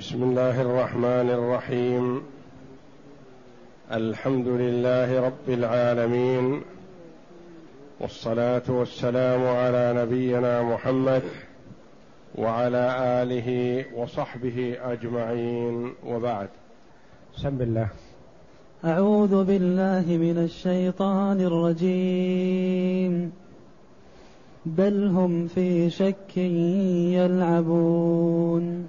بسم الله الرحمن الرحيم. الحمد لله رب العالمين. والصلاة والسلام على نبينا محمد وعلى آله وصحبه أجمعين. وبعد. بسم الله. أعوذ بالله من الشيطان الرجيم. بل هم في شك يلعبون.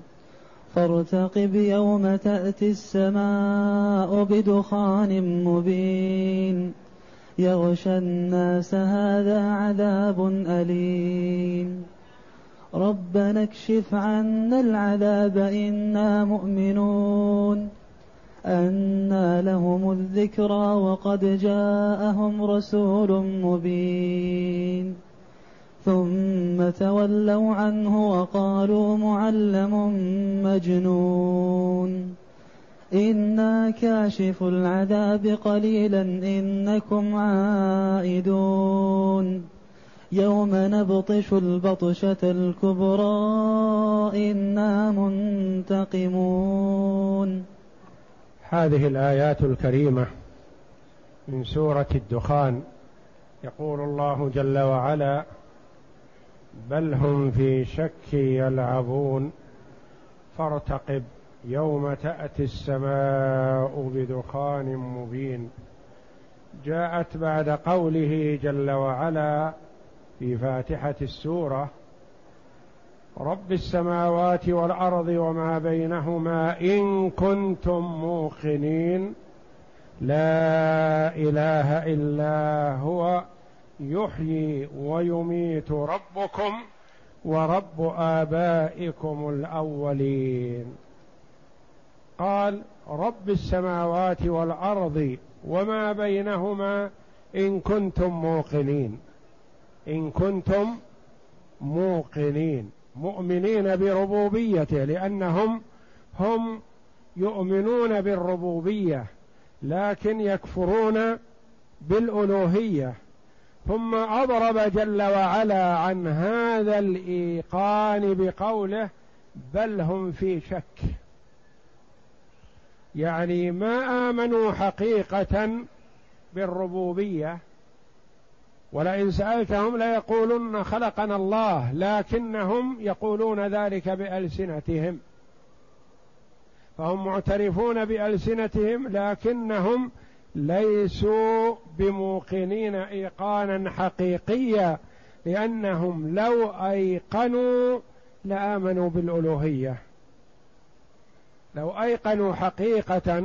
فارتقب يوم تأتي السماء بدخان مبين. يغشى الناس هذا عذاب أليم. ربنا اكشف عنا العذاب إنا مؤمنون. أنى لهم الذكرى وقد جاءهم رسول مبين. ثم تولوا عنه وقالوا معلم مجنون. إنا كاشف العذاب قليلا إنكم عائدون. يوم نبطش البطشة الكبرى إنا منتقمون. هذه الآيات الكريمة من سورة الدخان. يقول الله جل وعلا بل هم في شك يلعبون. فارتقب يوم تأتي السماء بدخان مبين. جاءت بعد قوله جل وعلا في فاتحة السورة رب السماوات والأرض وما بينهما إن كنتم موقنين. لا إله إلا هو. يحيي ويميت ربكم ورب آبائكم الأولين. قال رب السماوات والأرض وما بينهما إن كنتم موقنين. إن كنتم موقنين مؤمنين بربوبيته لأنهم هم يؤمنون بالربوبية لكن يكفرون بالألوهية. ثم أضرب جل وعلا عن هذا الإيقان بقوله بل هم في شك. يعني ما آمنوا حقيقة بالربوبية ولئن سألتهم ليقولن خلقنا الله لكنهم يقولون ذلك بألسنتهم. فهم معترفون بألسنتهم لكنهم ليسوا بموقنين إيقانا حقيقيا لأنهم لو أيقنوا لآمنوا بالألوهية. لو أيقنوا حقيقة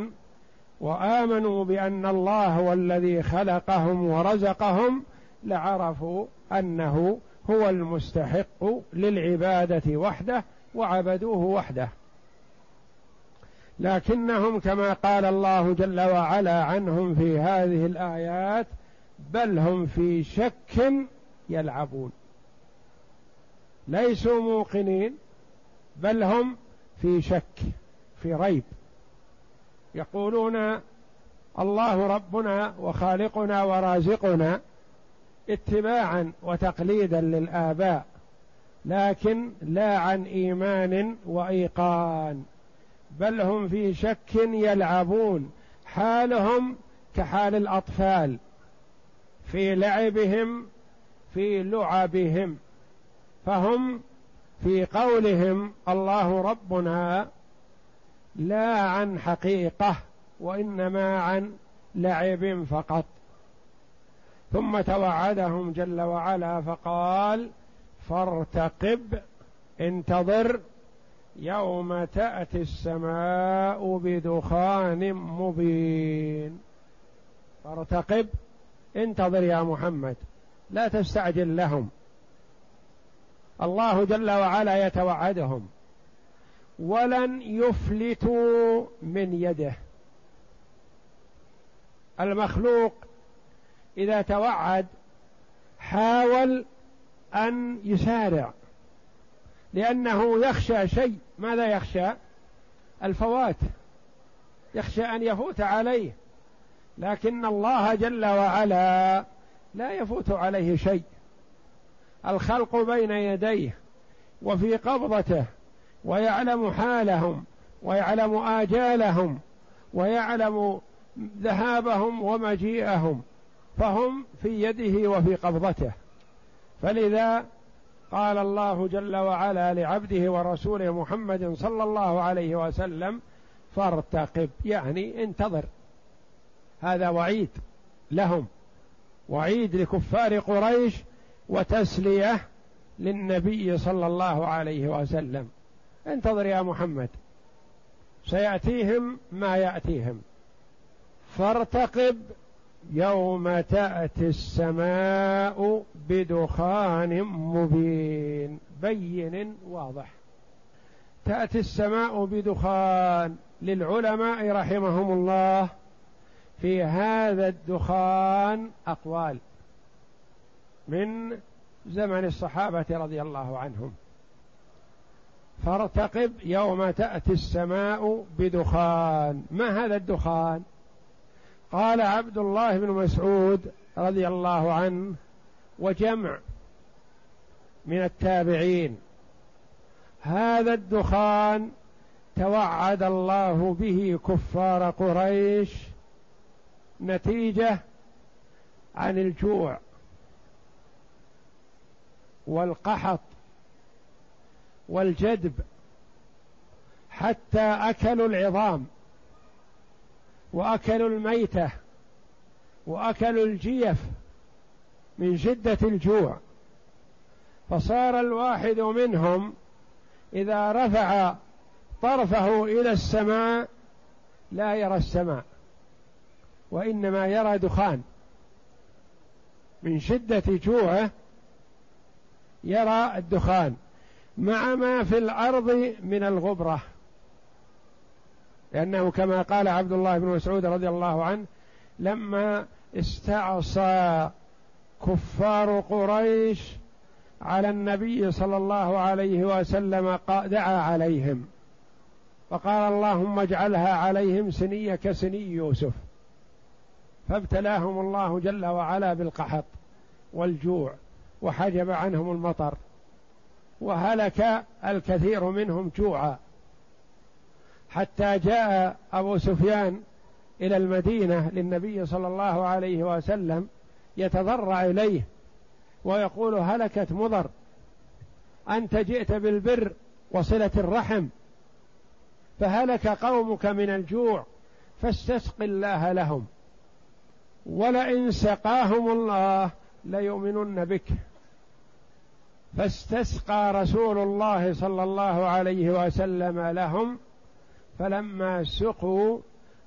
وآمنوا بأن الله هو الذي خلقهم ورزقهم لعرفوا أنه هو المستحق للعبادة وحده وعبدوه وحده. لكنهم كما قال الله جل وعلا عنهم في هذه الآيات بل هم في شك يلعبون. ليسوا موقنين بل هم في شك في ريب. يقولون الله ربنا وخالقنا ورازقنا اتباعا وتقليدا للآباء لكن لا عن إيمان وإيقان. بل هم في شك يلعبون. حالهم كحال الأطفال. في لعبهم في لعبهم. فهم في قولهم الله ربنا لا عن حقيقة وإنما عن لعب فقط. ثم توعدهم جل وعلا فقال فارتقب انتظر يوم تأتي السماء بدخان مبين. فارتقب. انتظر يا محمد. لا تستعجل لهم. الله جل وعلا يتوعدهم. ولن يفلتوا من يده. المخلوق إذا توعد حاول أن يسارع. لأنه يخشى شيء. ماذا يخشى؟ الفوات. يخشى أن يفوت عليه. لكن الله جل وعلا لا يفوت عليه شيء. الخلق بين يديه وفي قبضته ويعلم حالهم ويعلم آجالهم ويعلم ذهابهم ومجيئهم. فهم في يده وفي قبضته. فلذا قال الله جل وعلا لعبده ورسوله محمد صلى الله عليه وسلم فارتقب. يعني انتظر. هذا وعيد لهم. وعيد لكفار قريش وتسلية للنبي صلى الله عليه وسلم. انتظر يا محمد. سيأتيهم ما يأتيهم. فارتقب يوم تأتي السماء بدخان مبين. بين واضح. تأتي السماء بدخان للعلماء رحمهم الله في هذا الدخان أقوال من زمن الصحابة رضي الله عنهم. فارتقب يوم تأتي السماء بدخان. ما هذا الدخان؟ قال عبد الله بن مسعود رضي الله عنه وجمع من التابعين. هذا الدخان توعد الله به كفار قريش نتيجة عن الجوع والقحط والجدب حتى أكلوا العظام. وأكلوا الميتة وأكلوا الجيف من شدة الجوع. فصار الواحد منهم إذا رفع طرفه إلى السماء لا يرى السماء وإنما يرى دخان. من شدة جوعه يرى الدخان مع ما في الأرض من الغبرة. لأنه كما قال عبد الله بن مسعود رضي الله عنه لما استعصى كفار قريش على النبي صلى الله عليه وسلم دعا عليهم. فقال اللهم اجعلها عليهم سنية كسني يوسف. فابتلاهم الله جل وعلا بالقحط والجوع وحجب عنهم المطر وهلك الكثير منهم جوعا. حتى جاء أبو سفيان إلى المدينة للنبي صلى الله عليه وسلم يتضرع إليه ويقول هلكت مضر أنت جئت بالبر وصلة الرحم فهلك قومك من الجوع فاستسق الله لهم ولئن سقاهم الله ليؤمنن بك. فاستسقى رسول الله صلى الله عليه وسلم لهم فلما سقوا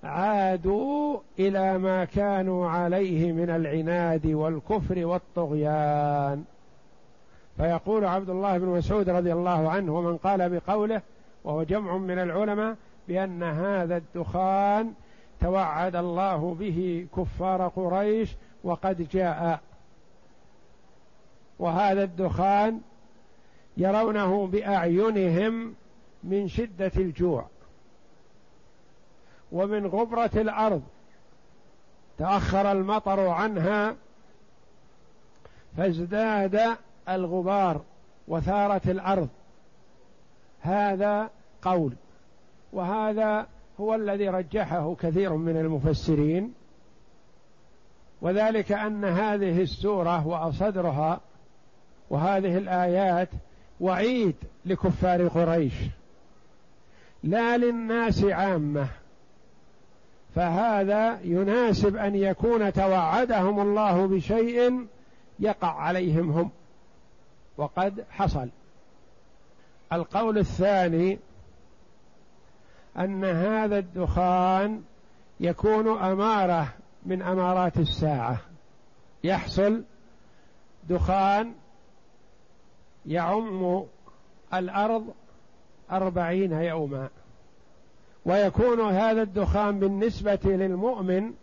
عادوا إلى ما كانوا عليه من العناد والكفر والطغيان. فيقول عبد الله بن مسعود رضي الله عنه ومن قال بقوله وهو جمع من العلماء بأن هذا الدخان توعد الله به كفار قريش وقد جاء. وهذا الدخان يرونه بأعينهم من شدة الجوع. ومن غبرة الأرض. تأخر المطر عنها فازداد الغبار وثارت الأرض. هذا قول. وهذا هو الذي رجحه كثير من المفسرين. وذلك أن هذه السورة وأصدرها وهذه الآيات وعيد لكفار قريش. لا للناس عامة. فهذا يناسب أن يكون توعدهم الله بشيء يقع عليهم هم. وقد حصل. القول الثاني أن هذا الدخان يكون أمارة من أمارات الساعة. يحصل دخان يعم الأرض أربعين يوما. ويكون هذا الدخان بالنسبة للمؤمن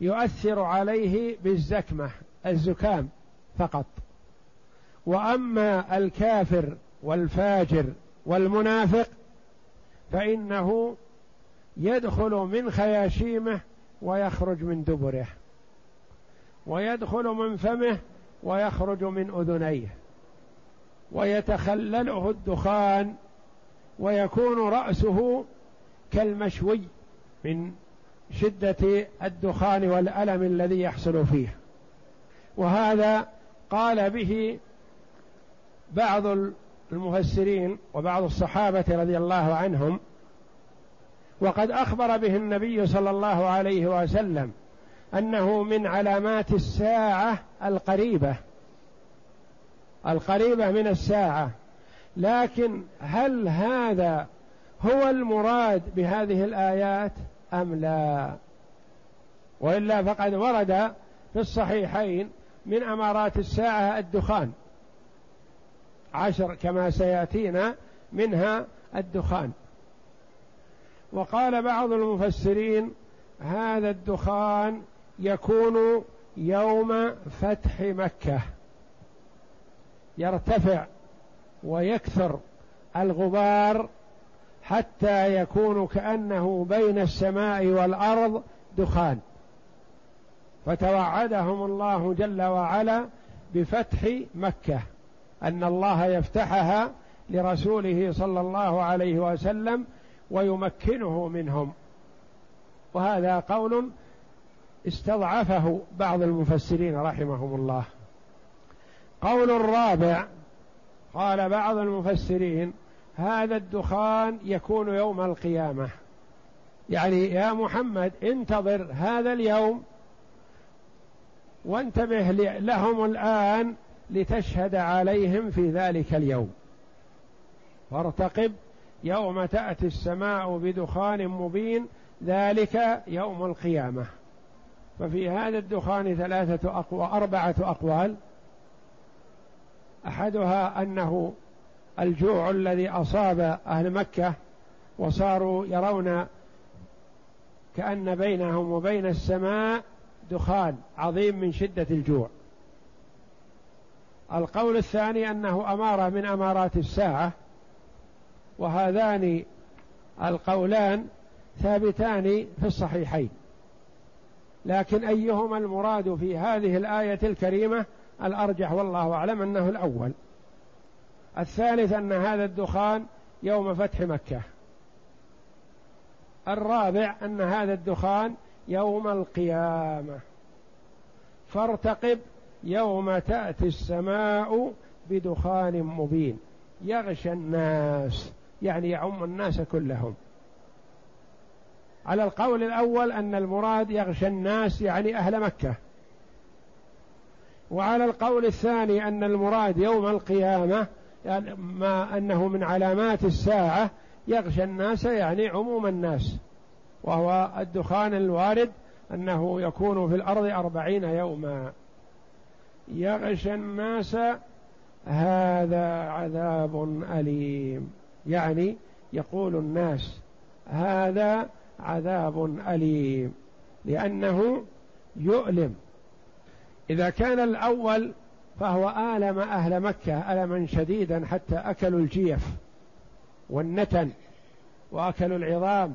يؤثر عليه بالزكمة الزكام فقط. وأما الكافر والفاجر والمنافق فإنه يدخل من خياشيمه ويخرج من دبره ويدخل من فمه ويخرج من أذنيه ويتخلله الدخان ويكون رأسه كالمشوي من شدة الدخان والألم الذي يحصل فيه. وهذا قال به بعض المفسرين وبعض الصحابة رضي الله عنهم وقد أخبر به النبي صلى الله عليه وسلم أنه من علامات الساعة القريبة القريبة من الساعة. لكن هل هذا هو المراد بهذه الآيات أم لا؟ وإلا فقد ورد في الصحيحين من أمارات الساعة الدخان. عشر كما سيأتينا منها الدخان. وقال بعض المفسرين هذا الدخان يكون يوم فتح مكة. يرتفع ويكثر الغبار حتى يكون كأنه بين السماء والأرض دخان. فتوعدهم الله جل وعلا بفتح مكة أن الله يفتحها لرسوله صلى الله عليه وسلم ويمكنه منهم. وهذا قول استضعفه بعض المفسرين رحمهم الله. قول الرابع قال بعض المفسرين هذا الدخان يكون يوم القيامة. يعني يا محمد انتظر هذا اليوم وانتبه لهم الآن لتشهد عليهم في ذلك اليوم. فارتقب يوم تأتي السماء بدخان مبين ذلك يوم القيامة. ففي هذا الدخان ثلاثة اقوى اربعه أقوال. أحدها أنه الجوع الذي أصاب أهل مكة وصاروا يرون كأن بينهم وبين السماء دخان عظيم من شدة الجوع. القول الثاني أنه أمارة من أمارات الساعة وهذان القولان ثابتان في الصحيحين. لكن أيهما المراد في هذه الآية الكريمة؟ الأرجح والله أعلم أنه الأول. الثالث أن هذا الدخان يوم فتح مكة. الرابع أن هذا الدخان يوم القيامة. فارتقب يوم تأتي السماء بدخان مبين. يغشى الناس يعني يعم الناس كلهم. على القول الأول أن المراد يغشى الناس يعني أهل مكة. وعلى القول الثاني أن المراد يوم القيامة يعني ما أنه من علامات الساعة يغشى الناس يعني عموم الناس وهو الدخان الوارد أنه يكون في الأرض أربعين يوما. يغشى الناس هذا عذاب أليم. يعني يقول الناس هذا عذاب أليم لأنه يؤلم. إذا كان الأول فهو آلم أهل مكة ألما شديدا حتى أكلوا الجيف والنتن وأكلوا العظام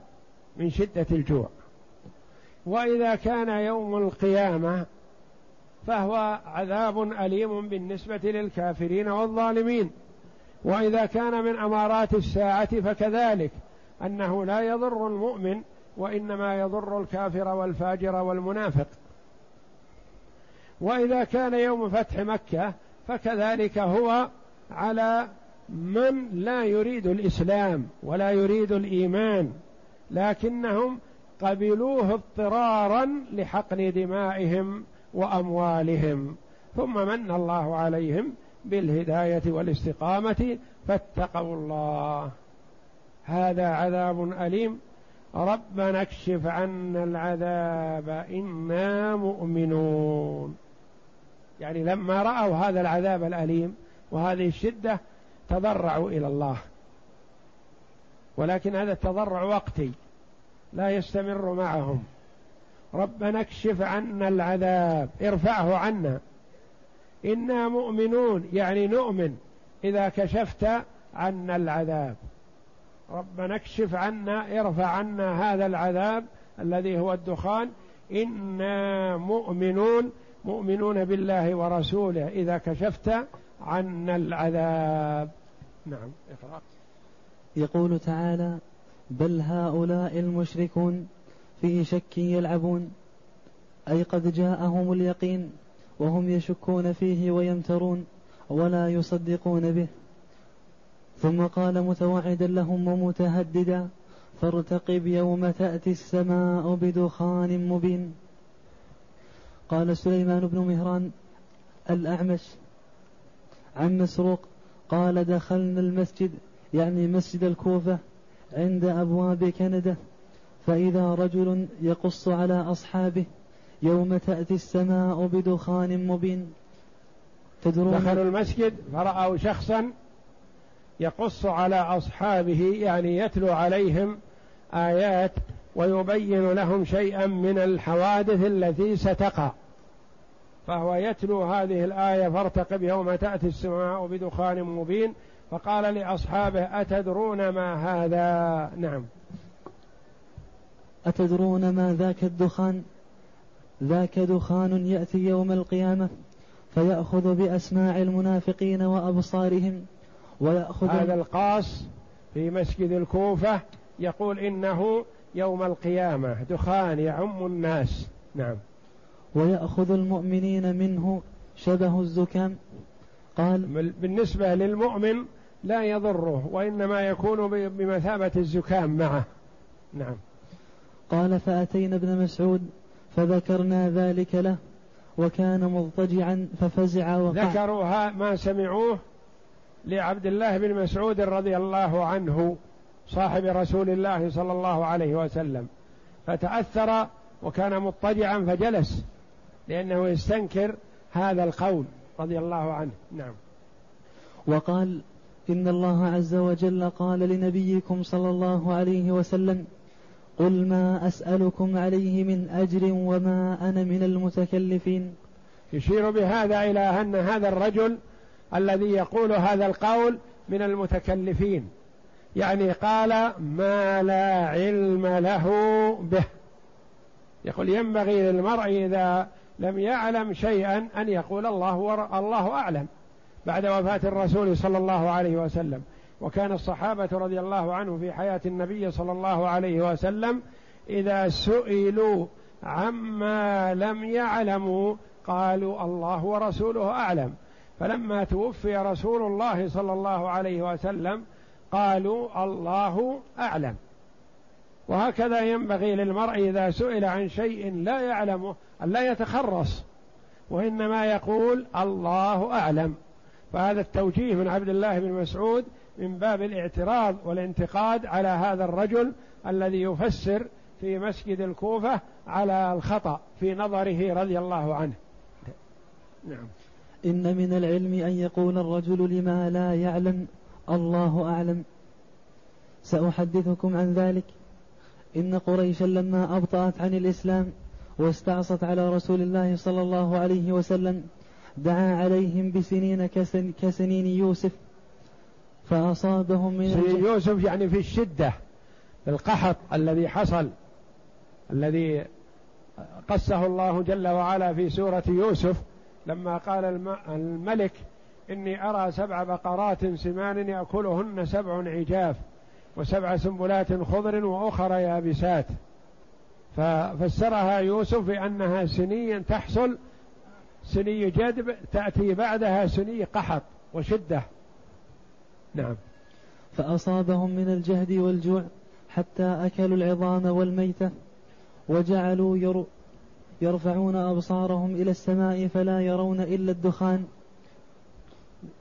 من شدة الجوع. وإذا كان يوم القيامة فهو عذاب أليم بالنسبة للكافرين والظالمين. وإذا كان من أمارات الساعة فكذلك أنه لا يضر المؤمن وإنما يضر الكافر والفاجر والمنافق. وإذا كان يوم فتح مكة فكذلك هو على من لا يريد الإسلام ولا يريد الإيمان لكنهم قبلوه اضطرارا لحقن دمائهم وأموالهم. ثم من الله عليهم بالهداية والاستقامة فاتقوا الله. هذا عذاب أليم. ربنا اكشف عنا العذاب إنا مؤمنون. يعني لما رأوا هذا العذاب الأليم وهذه الشدة تضرعوا إلى الله. ولكن هذا التضرع وقتي. لا يستمر معهم. ربنا اكشف عنا العذاب. ارفعه عنا. إنا مؤمنون. يعني نؤمن. إذا كشفت عنا العذاب. ربنا اكشف عنا. ارفع عنا هذا العذاب الذي هو الدخان. إنا مؤمنون. مؤمنون بالله ورسوله إذا كشفت عنا العذاب. نعم اقرأ. يقول تعالى بل هؤلاء المشركون في شك يلعبون أي قد جاءهم اليقين وهم يشكون فيه ويمترون ولا يصدقون به. ثم قال متوعدا لهم ومتهددا فارتقب يوم تأتي السماء بدخان مبين. قال سليمان بن مهران الأعمش عن مسروق قال دخلنا المسجد يعني مسجد الكوفة عند أبواب كندا فإذا رجل يقص على أصحابه يوم تأتي السماء بدخان مبين. تدرون دخلوا المسجد فرأوا شخصا يقص على أصحابه يعني يتلو عليهم آيات ويبين لهم شيئا من الحوادث التي ستقع. فهو يتلو هذه الآية فارتقب يوم تأتي السماء بدخان مبين. فقال لأصحابه أتدرون ما هذا؟ نعم. أتدرون ما ذاك الدخان؟ ذاك دخان يأتي يوم القيامة فيأخذ بأسماع المنافقين وأبصارهم ويأخذ هذا القاص في مسجد الكوفة يقول إنه يوم القيامة دخان يعم الناس. نعم. ويأخذ المؤمنين منه شبه الزكام. قال بالنسبة للمؤمن لا يضره وإنما يكون بمثابة الزكام معه. نعم. قال فأتينا ابن مسعود فذكرنا ذلك له وكان مضطجعا ففزع وقع. ذكروا ما سمعوه لعبد الله بن مسعود رضي الله عنه. صاحب رسول الله صلى الله عليه وسلم فتأثر وكان مضطجعا فجلس لأنه يستنكر هذا القول رضي الله عنه. نعم. وقال إن الله عز وجل قال لنبيكم صلى الله عليه وسلم قل ما أسألكم عليه من أجر وما أنا من المتكلفين. يشير بهذا إلى أن هذا الرجل الذي يقول هذا القول من المتكلفين. يعني قال ما لا علم له به. يقول ينبغي للمرء إذا لم يعلم شيئا أن يقول الله ور... الله أعلم. بعد وفاة الرسول صلى الله عليه وسلم. وكان الصحابة رضي الله عنه في حياة النبي صلى الله عليه وسلم إذا سئلوا عما لم يعلموا قالوا الله ورسوله أعلم. فلما توفي رسول الله صلى الله عليه وسلم قالوا الله أعلم. وهكذا ينبغي للمرء إذا سئل عن شيء لا يعلمه أن لا يتخرص وإنما يقول الله أعلم. فهذا التوجيه من عبد الله بن مسعود من باب الاعتراض والانتقاد على هذا الرجل الذي يفسر في مسجد الكوفة على الخطأ في نظره رضي الله عنه. نعم. إن من العلم أن يقول الرجل لما لا يعلم الله أعلم. سأحدثكم عن ذلك. إن قريشا لما أبطأت عن الإسلام واستعصت على رسول الله صلى الله عليه وسلم دعا عليهم بسنين كسن كسنين يوسف فأصابهم من سنين يوسف يعني في الشدة القحط الذي حصل الذي قصه الله جل وعلا في سورة يوسف لما قال الملك إني أرى سبع بقرات سمان يأكلهن سبع عجاف وسبع سنبلات خضر وأخر يابسات. ففسرها يوسف بأنها سني تحصل سني جدب تأتي بعدها سني قحط وشدة. نعم. فأصابهم من الجهد والجوع حتى أكلوا العظام والميتة وجعلوا يرفعون أبصارهم إلى السماء فلا يرون إلا الدخان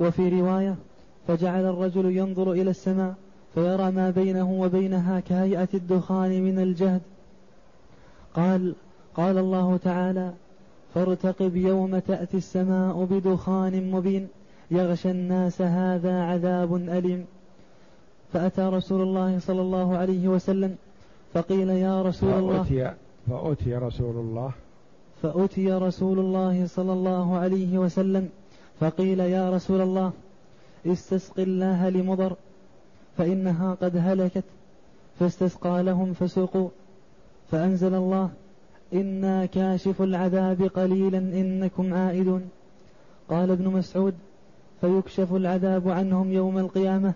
وفي رواية فجعل الرجل ينظر إلى السماء فيرى ما بينه وبينها كهيئة الدخان من الجهد. قال قال الله تعالى فارتقب يوم تأتي السماء بدخان مبين يغشى الناس هذا عذاب أليم. فأتى رسول الله صلى الله عليه وسلم فقيل يا رسول الله فأتي, فأتي رسول الله. فأتي رسول الله صلى الله عليه وسلم فقيل يا رسول الله استسق الله لمضر فإنها قد هلكت فاستسقى لهم فسقوا فأنزل الله إنا كاشف العذاب قليلا إنكم عائدون. قال ابن مسعود فيكشف العذاب عنهم يوم القيامة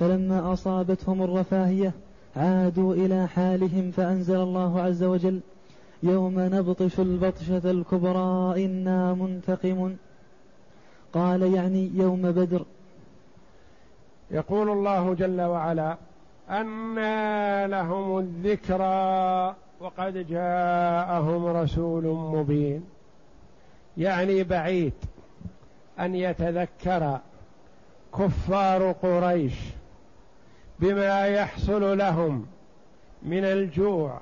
فلما أصابتهم الرفاهية عادوا إلى حالهم فأنزل الله عز وجل يوم نبطش البطشة الكبرى إنا منتقم قال يعني يوم بدر. يقول الله جل وعلا أنى لهم الذكرى وقد جاءهم رسول مبين. يعني بعيد أن يتذكر كفار قريش بما يحصل لهم من الجوع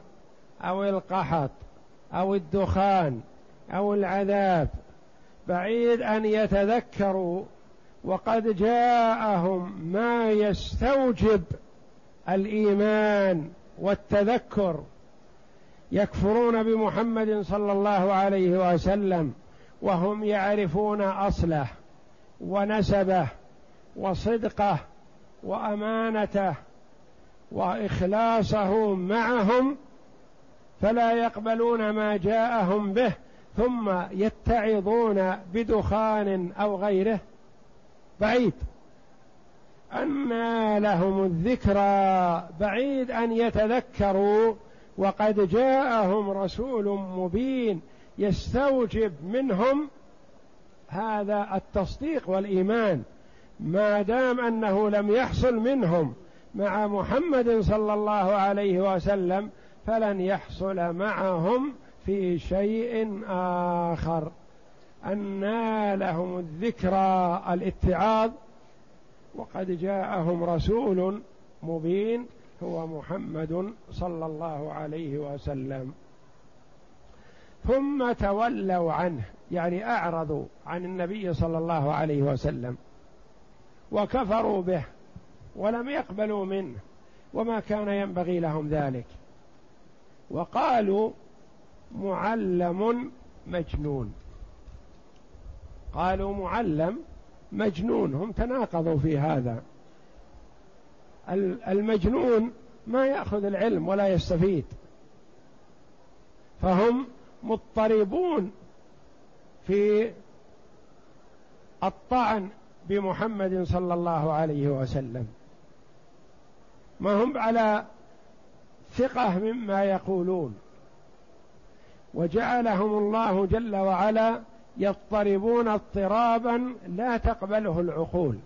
أو القحط أو الدخان أو العذاب بعيد أن يتذكروا وقد جاءهم ما يستوجب الإيمان والتذكر يكفرون بمحمد صلى الله عليه وسلم وهم يعرفون أصله ونسبه وصدقه وأمانته وإخلاصه معهم فلا يقبلون ما جاءهم به ثم يتعظون بدخان أو غيره. بعيد. أنى لهم الذكرى بعيد أن يتذكروا. وقد جاءهم رسول مبين يستوجب منهم هذا التصديق والإيمان. ما دام أنه لم يحصل منهم مع محمد صلى الله عليه وسلم فلن يحصل معهم في شيء آخر أنى لهم الذكرى الاتعاظ وقد جاءهم رسول مبين هو محمد صلى الله عليه وسلم. ثم تولوا عنه يعني أعرضوا عن النبي صلى الله عليه وسلم وكفروا به ولم يقبلوا منه وما كان ينبغي لهم ذلك. وقالوا معلم مجنون. قالوا معلم مجنون هم تناقضوا في هذا. المجنون ما يأخذ العلم ولا يستفيد. فهم مضطربون في الطعن بمحمد صلى الله عليه وسلم. ما هم على ثقة مما يقولون. وجعلهم الله جل وعلا يضطربون اضطرابا لا تقبله العقول.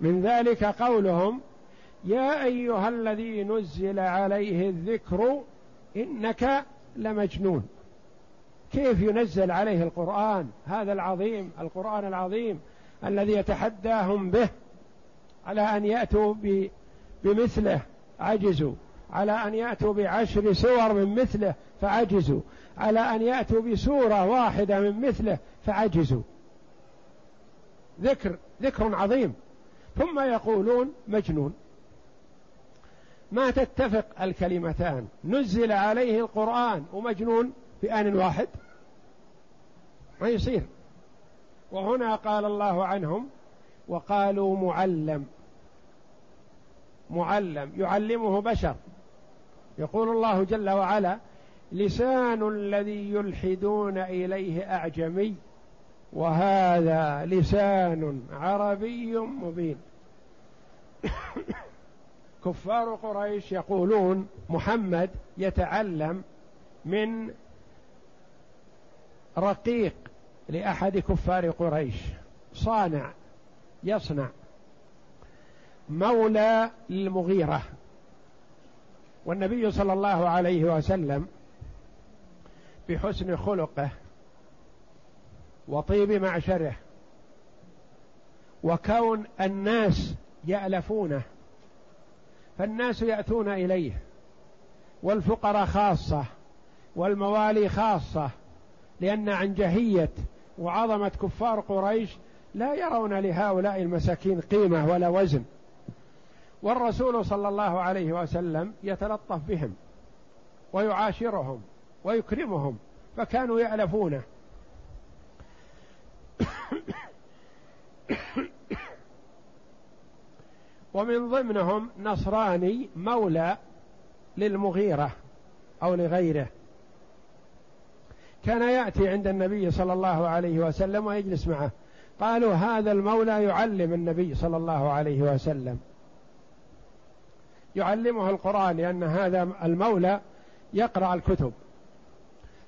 من ذلك قولهم يا أيها الذي نزل عليه الذكر إنك لمجنون. كيف ينزل عليه القرآن؟ هذا العظيم القرآن العظيم الذي يتحداهم به على أن يأتوا بمثله. عجزوا. على أن يأتوا بعشر سور من مثله فعجزوا على أن يأتوا بسورة واحدة من مثله فعجزوا ذكر ذكر عظيم. ثم يقولون مجنون. ما تتفق الكلمتان. نزل عليه القرآن ومجنون في آن واحد. ما يصير. وهنا قال الله عنهم وقالوا معلم. معلم. يعلمه بشر. يقول الله جل وعلا لسان الذي يلحدون إليه أعجمي وهذا لسان عربي مبين. كفار قريش يقولون محمد يتعلم من رقيق لأحد كفار قريش صانع يصنع مولى للمغيرة والنبي صلى الله عليه وسلم بحسن خلقه وطيب معشره وكون الناس يألفونه فالناس يأتون إليه والفقراء خاصة والموالي خاصة لأن عنجهية وعظمة كفار قريش لا يرون لهؤلاء المساكين قيمة ولا وزن. والرسول صلى الله عليه وسلم يتلطف بهم ويعاشرهم ويكرمهم فكانوا يألفونه ومن ضمنهم نصراني مولى للمغيرة أو لغيره. كان يأتي عند النبي صلى الله عليه وسلم ويجلس معه. قالوا هذا المولى يعلم النبي صلى الله عليه وسلم. يعلمه القرآن لأن هذا المولى يقرأ الكتب.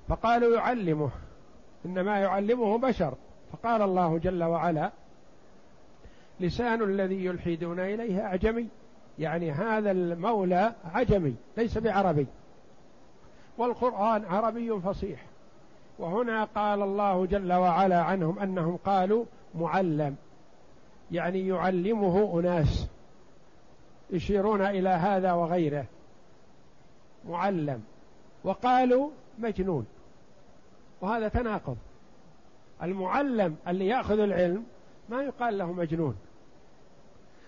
فقالوا يعلمه إنما يعلمه بشر. فقال الله جل وعلا لسان الذي يلحدون إليه أعجمي. يعني هذا المولى عجمي ليس بعربي. والقرآن عربي فصيح. وهنا قال الله جل وعلا عنهم أنهم قالوا معلم. يعني يعلمه أناس. يشيرون إلى هذا وغيره. معلم. وقالوا مجنون. وهذا تناقض. المعلم اللي يأخذ العلم ما يقال له مجنون.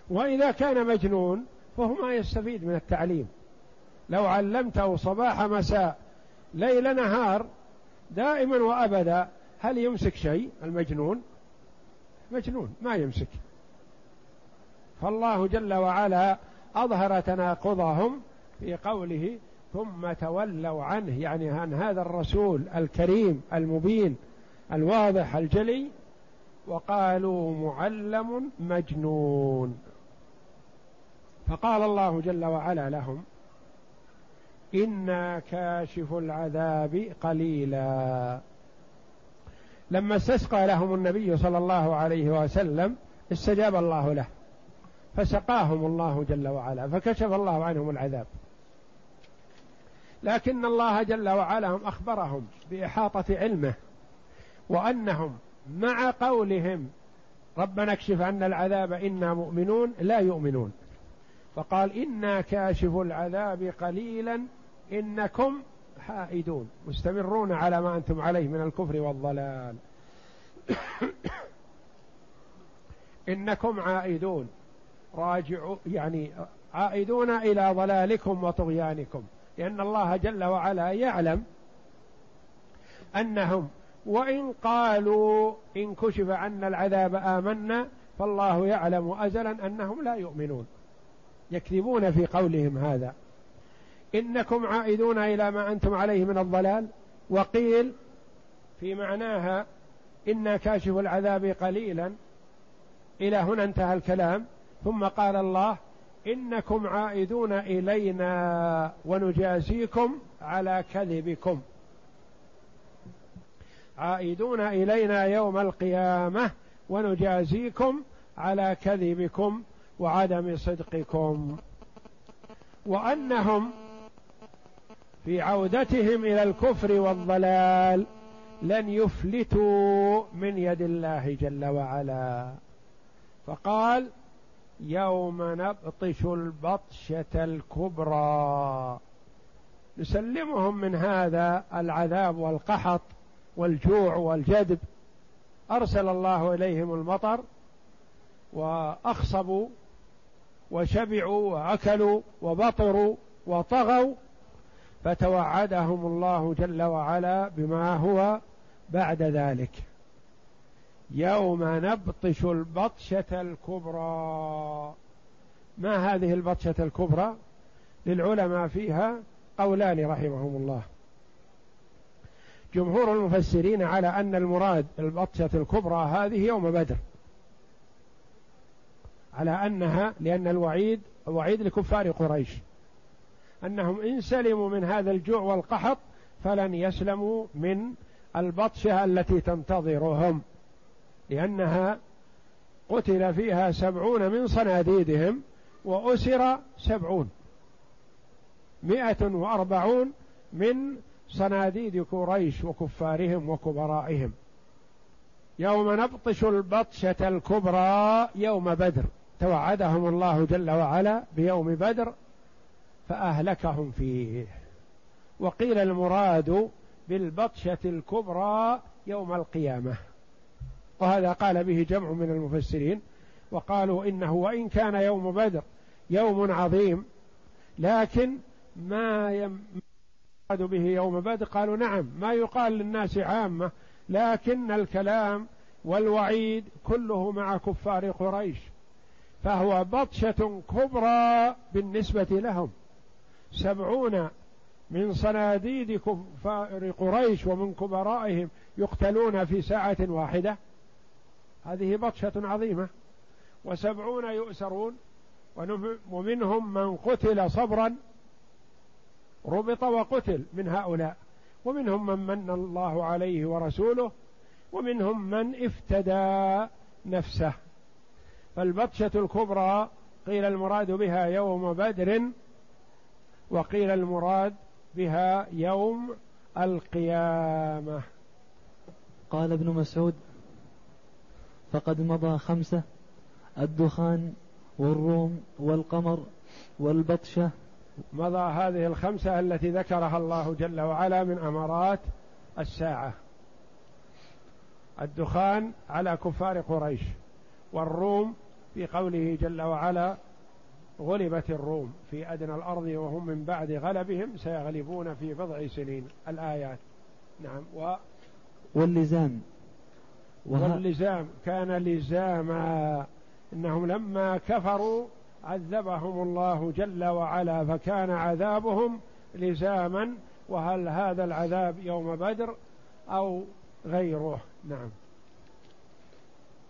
وإذا كان مجنون فهو ما يستفيد من التعليم. لو علمته صباح مساء ليل نهار دائما وأبدا هل يمسك شيء؟ المجنون. مجنون. ما يمسك. فالله جل وعلا أظهر تناقضهم في قوله ثم تولوا عنه. يعني عن هذا الرسول الكريم المبين الواضح الجلي وقالوا معلم مجنون. فقال الله جل وعلا لهم إنا كاشف العذاب قليلا. لما استسقى لهم النبي صلى الله عليه وسلم استجاب الله له. فسقاهم الله جل وعلا فكشف الله عنهم العذاب. لكن الله جل وعلا أخبرهم بإحاطة علمه وأنهم مع قولهم ربنا اكشف عنا العذاب إنا مؤمنون لا يؤمنون. فقال إنا كاشف العذاب قليلا إنكم حائدون. مستمرون على ما أنتم عليه من الكفر والضلال. إنكم عائدون. راجعوا يعني عائدون إلى ضلالكم وطغيانكم. لأن الله جل وعلا يعلم انهم وإن قالوا إن كشف عنا العذاب آمنا فالله يعلم أزلا أنهم لا يؤمنون. يكذبون في قولهم هذا. إنكم عائدون إلى ما أنتم عليه من الضلال. وقيل في معناها أنا كاشف العذاب قليلا. إلى هنا انتهى الكلام. ثم قال الله إنكم عائدون إلينا ونجازيكم على كذبكم. عائدون إلينا يوم القيامة ونجازيكم على كذبكم وعدم صدقكم. وأنهم في عودتهم إلى الكفر والضلال لن يفلتوا من يد الله جل وعلا. فقال يوم نبطش البطشة الكبرى. نسلمهم من هذا العذاب والقحط والجوع والجدب أرسل الله إليهم المطر وأخصبوا وشبعوا وأكلوا وبطروا وطغوا. فتوعدهم الله جل وعلا بما هو بعد ذلك. يوم نبطش البطشة الكبرى. ما هذه البطشة الكبرى؟ للعلماء فيها قولان رحمهم الله. جمهور المفسرين على أن المراد البطشة الكبرى هذه يوم بدر. على أنها لأن الوعيد وعيد لكفار قريش. أنهم إن سلموا من هذا الجوع والقحط فلن يسلموا من البطشة التي تنتظرهم. لأنها قتل فيها سبعون من صناديدهم وأسر سبعون. مئة وأربعون من صناديد قريش وكفارهم وكبرائهم. يوم نبطش البطشة الكبرى يوم بدر. توعدهم الله جل وعلا بيوم بدر فأهلكهم فيه. وقيل المراد بالبطشة الكبرى يوم القيامة. وهذا قال به جمع من المفسرين وقالوا إنه وإن كان يوم بدر يوم عظيم لكن ما يراد به يوم بدر. قالوا نعم ما يقال للناس عامة لكن الكلام والوعيد كله مع كفار قريش. فهو بطشة كبرى بالنسبة لهم. سبعون من صناديد كفار قريش ومن كبرائهم يقتلون في ساعة واحدة. هذه بطشة عظيمة. وسبعون يؤسرون ومنهم من قتل صبرا ربط وقتل من هؤلاء. ومنهم من من الله عليه ورسوله ومنهم من افتدى نفسه. فالبطشة الكبرى قيل المراد بها يوم بدر وقيل المراد بها يوم القيامة. قال ابن مسعود فقد مضى خمسة الدخان والروم والقمر والبطشة. مضى هذه الخمسة التي ذكرها الله جل وعلا من أمارات الساعة. الدخان على كفار قريش والروم في قوله جل وعلا غلبت الروم في أدنى الأرض وهم من بعد غلبهم سيغلبون في بضع سنين. الآيات. نعم و واللزام. واللزام كان لزاما إنهم لما كفروا عذبهم الله جل وعلا فكان عذابهم لزاما وهل هذا العذاب يوم بدر أو غيره؟ نعم.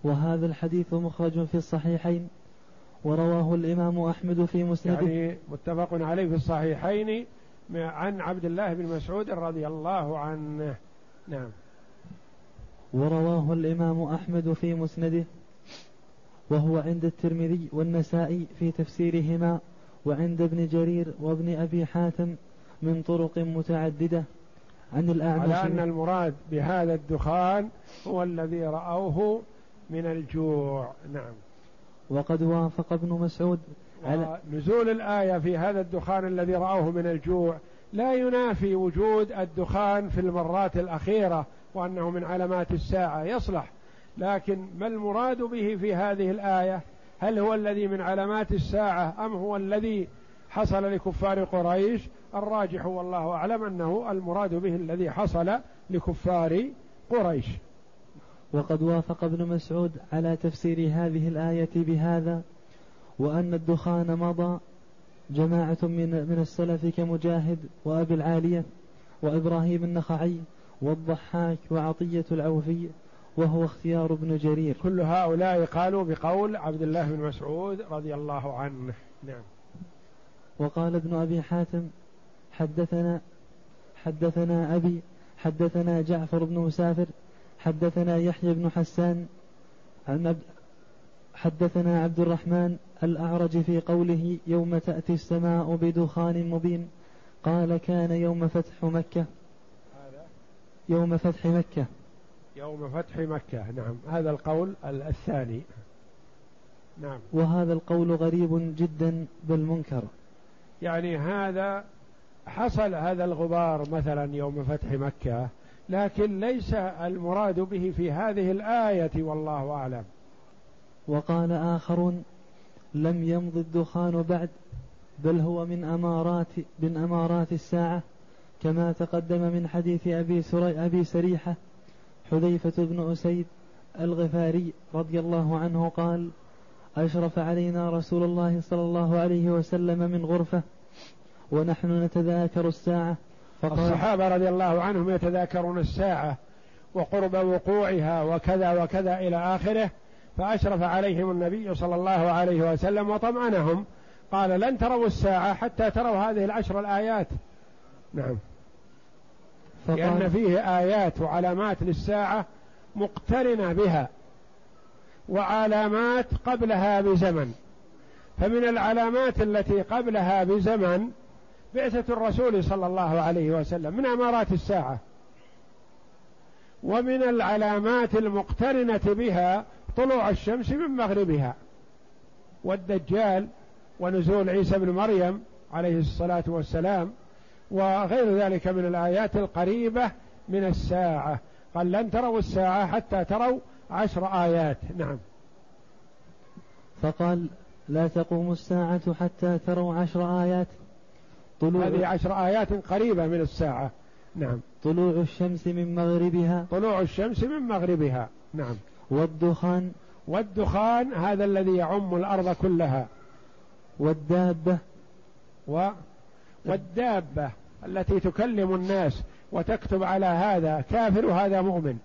وهذا الحديث مخرج في الصحيحين ورواه الإمام أحمد في مسنده. يعني متفق عليه في الصحيحين عن عبد الله بن مسعود رضي الله عنه. نعم. ورواه الإمام أحمد في مسنده وهو عند الترمذي والنسائي في تفسيرهما وعند ابن جرير وابن أبي حاتم من طرق متعددة عن الأعمش. على أن المراد بهذا الدخان هو الذي رأوه من الجوع. نعم. وقد وافق ابن مسعود على نزول الآية في هذا الدخان الذي رأوه من الجوع لا ينافي وجود الدخان في المرات الأخيرة وأنه من علامات الساعة يصلح. لكن ما المراد به في هذه الآية؟ هل هو الذي من علامات الساعة أم هو الذي حصل لكفار قريش؟ الراجح والله أعلم أنه المراد به الذي حصل لكفار قريش. وقد وافق ابن مسعود على تفسير هذه الآية بهذا وأن الدخان مضى جماعة من من السلف كمجاهد وأبي العالية وإبراهيم النخعي والضحاك وعطية العوفي وهو اختيار ابن جرير. كل هؤلاء قالوا بقول عبد الله بن مسعود رضي الله عنه. نعم. وقال ابن أبي حاتم حدثنا حدثنا أبي حدثنا جعفر بن مسافر حدثنا يحيى بن حسان عن حدثنا عبد الرحمن الأعرج في قوله يوم تأتي السماء بدخان مبين قال كان يوم فتح مكة. يوم فتح مكة. يوم فتح مكة. نعم. هذا القول الثاني. نعم. وهذا القول غريب جدا بل منكر يعني هذا حصل هذا الغبار مثلا يوم فتح مكة لكن ليس المراد به في هذه الآية والله أعلم. وقال آخرون لم يمض الدخان بعد بل هو من أمارات من أمارات الساعة كما تقدم من حديث أبي, سري أبي سريحة حذيفة بن أسيد الغفاري رضي الله عنه قال أشرف علينا رسول الله صلى الله عليه وسلم من غرفة ونحن نتذاكر الساعة. فقال الصحابة رضي الله عنهم يتذاكرون الساعة وقرب وقوعها وكذا وكذا إلى آخره فأشرف عليهم النبي صلى الله عليه وسلم وطمأنهم. قال لن تروا الساعة حتى تروا هذه العشر الآيات. نعم. لأن فيه آيات وعلامات للساعة مقترنة بها وعلامات قبلها بزمن. فمن العلامات التي قبلها بزمن بعثة الرسول صلى الله عليه وسلم من أمارات الساعة. ومن العلامات المقترنة بها طلوع الشمس من مغربها. والدجال ونزول عيسى بن مريم عليه الصلاة والسلام وغير ذلك من الآيات القريبة من الساعة. قال لن تروا الساعة حتى تروا عشر آيات. نعم. فقال لا تقوم الساعة حتى تروا عشر آيات. طلوع هذه عشر آيات قريبة من الساعة. نعم. طلوع الشمس من مغربها. طلوع الشمس من مغربها. نعم. والدخان. والدخان هذا الذي يعم الأرض كلها. والدابة. و والدابة التي تكلم الناس وتكتب على هذا كافر وهذا مؤمن.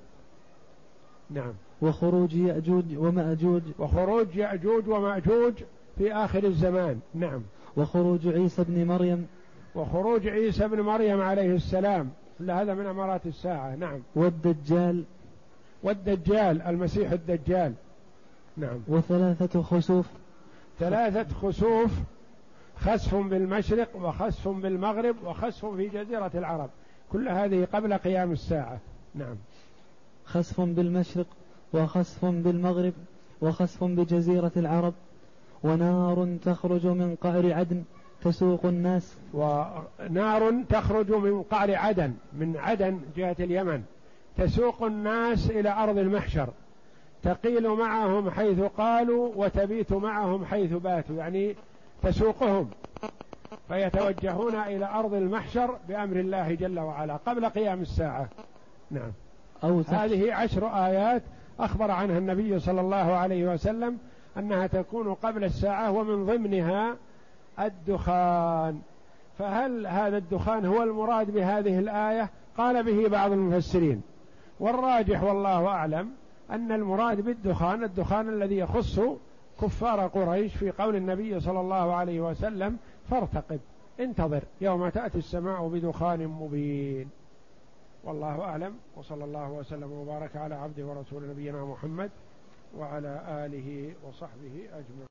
نعم. وخروج يأجوج ومأجوج. وخروج يأجوج ومأجوج في آخر الزمان. نعم. وخروج عيسى بن مريم. وخروج عيسى بن مريم عليه السلام. هذا من أمارات الساعة. نعم. والدجال. والدجال المسيح الدجال. نعم. وثلاثة خسوف. ثلاثة خسوف خسف بالمشرق وخسف بالمغرب وخسف في جزيرة العرب. كل هذه قبل قيام الساعة. نعم. خسف بالمشرق وخسف بالمغرب وخسف بجزيرة العرب. ونار تخرج من قعر عدن تسوق الناس. ونار تخرج من قعر عدن من عدن جهة اليمن. تسوق الناس إلى أرض المحشر تقيل معهم حيث قالوا وتبيت معهم حيث باتوا يعني تسوقهم فيتوجهون إلى أرض المحشر بأمر الله جل وعلا قبل قيام الساعة. نعم. أو هذه عشر آيات أخبر عنها النبي صلى الله عليه وسلم أنها تكون قبل الساعة ومن ضمنها الدخان. فهل هذا الدخان هو المراد بهذه الآية؟ قال به بعض المفسرين. والراجح والله أعلم أن المراد بالدخان الدخان الذي يخص كفار قريش في قول النبي صلى الله عليه وسلم فارتقب انتظر يوم تأتي السماء بدخان مبين. والله أعلم وصلى الله وسلم وبارك على عبده ورسول نبينا محمد وعلى آله وصحبه أجمعين.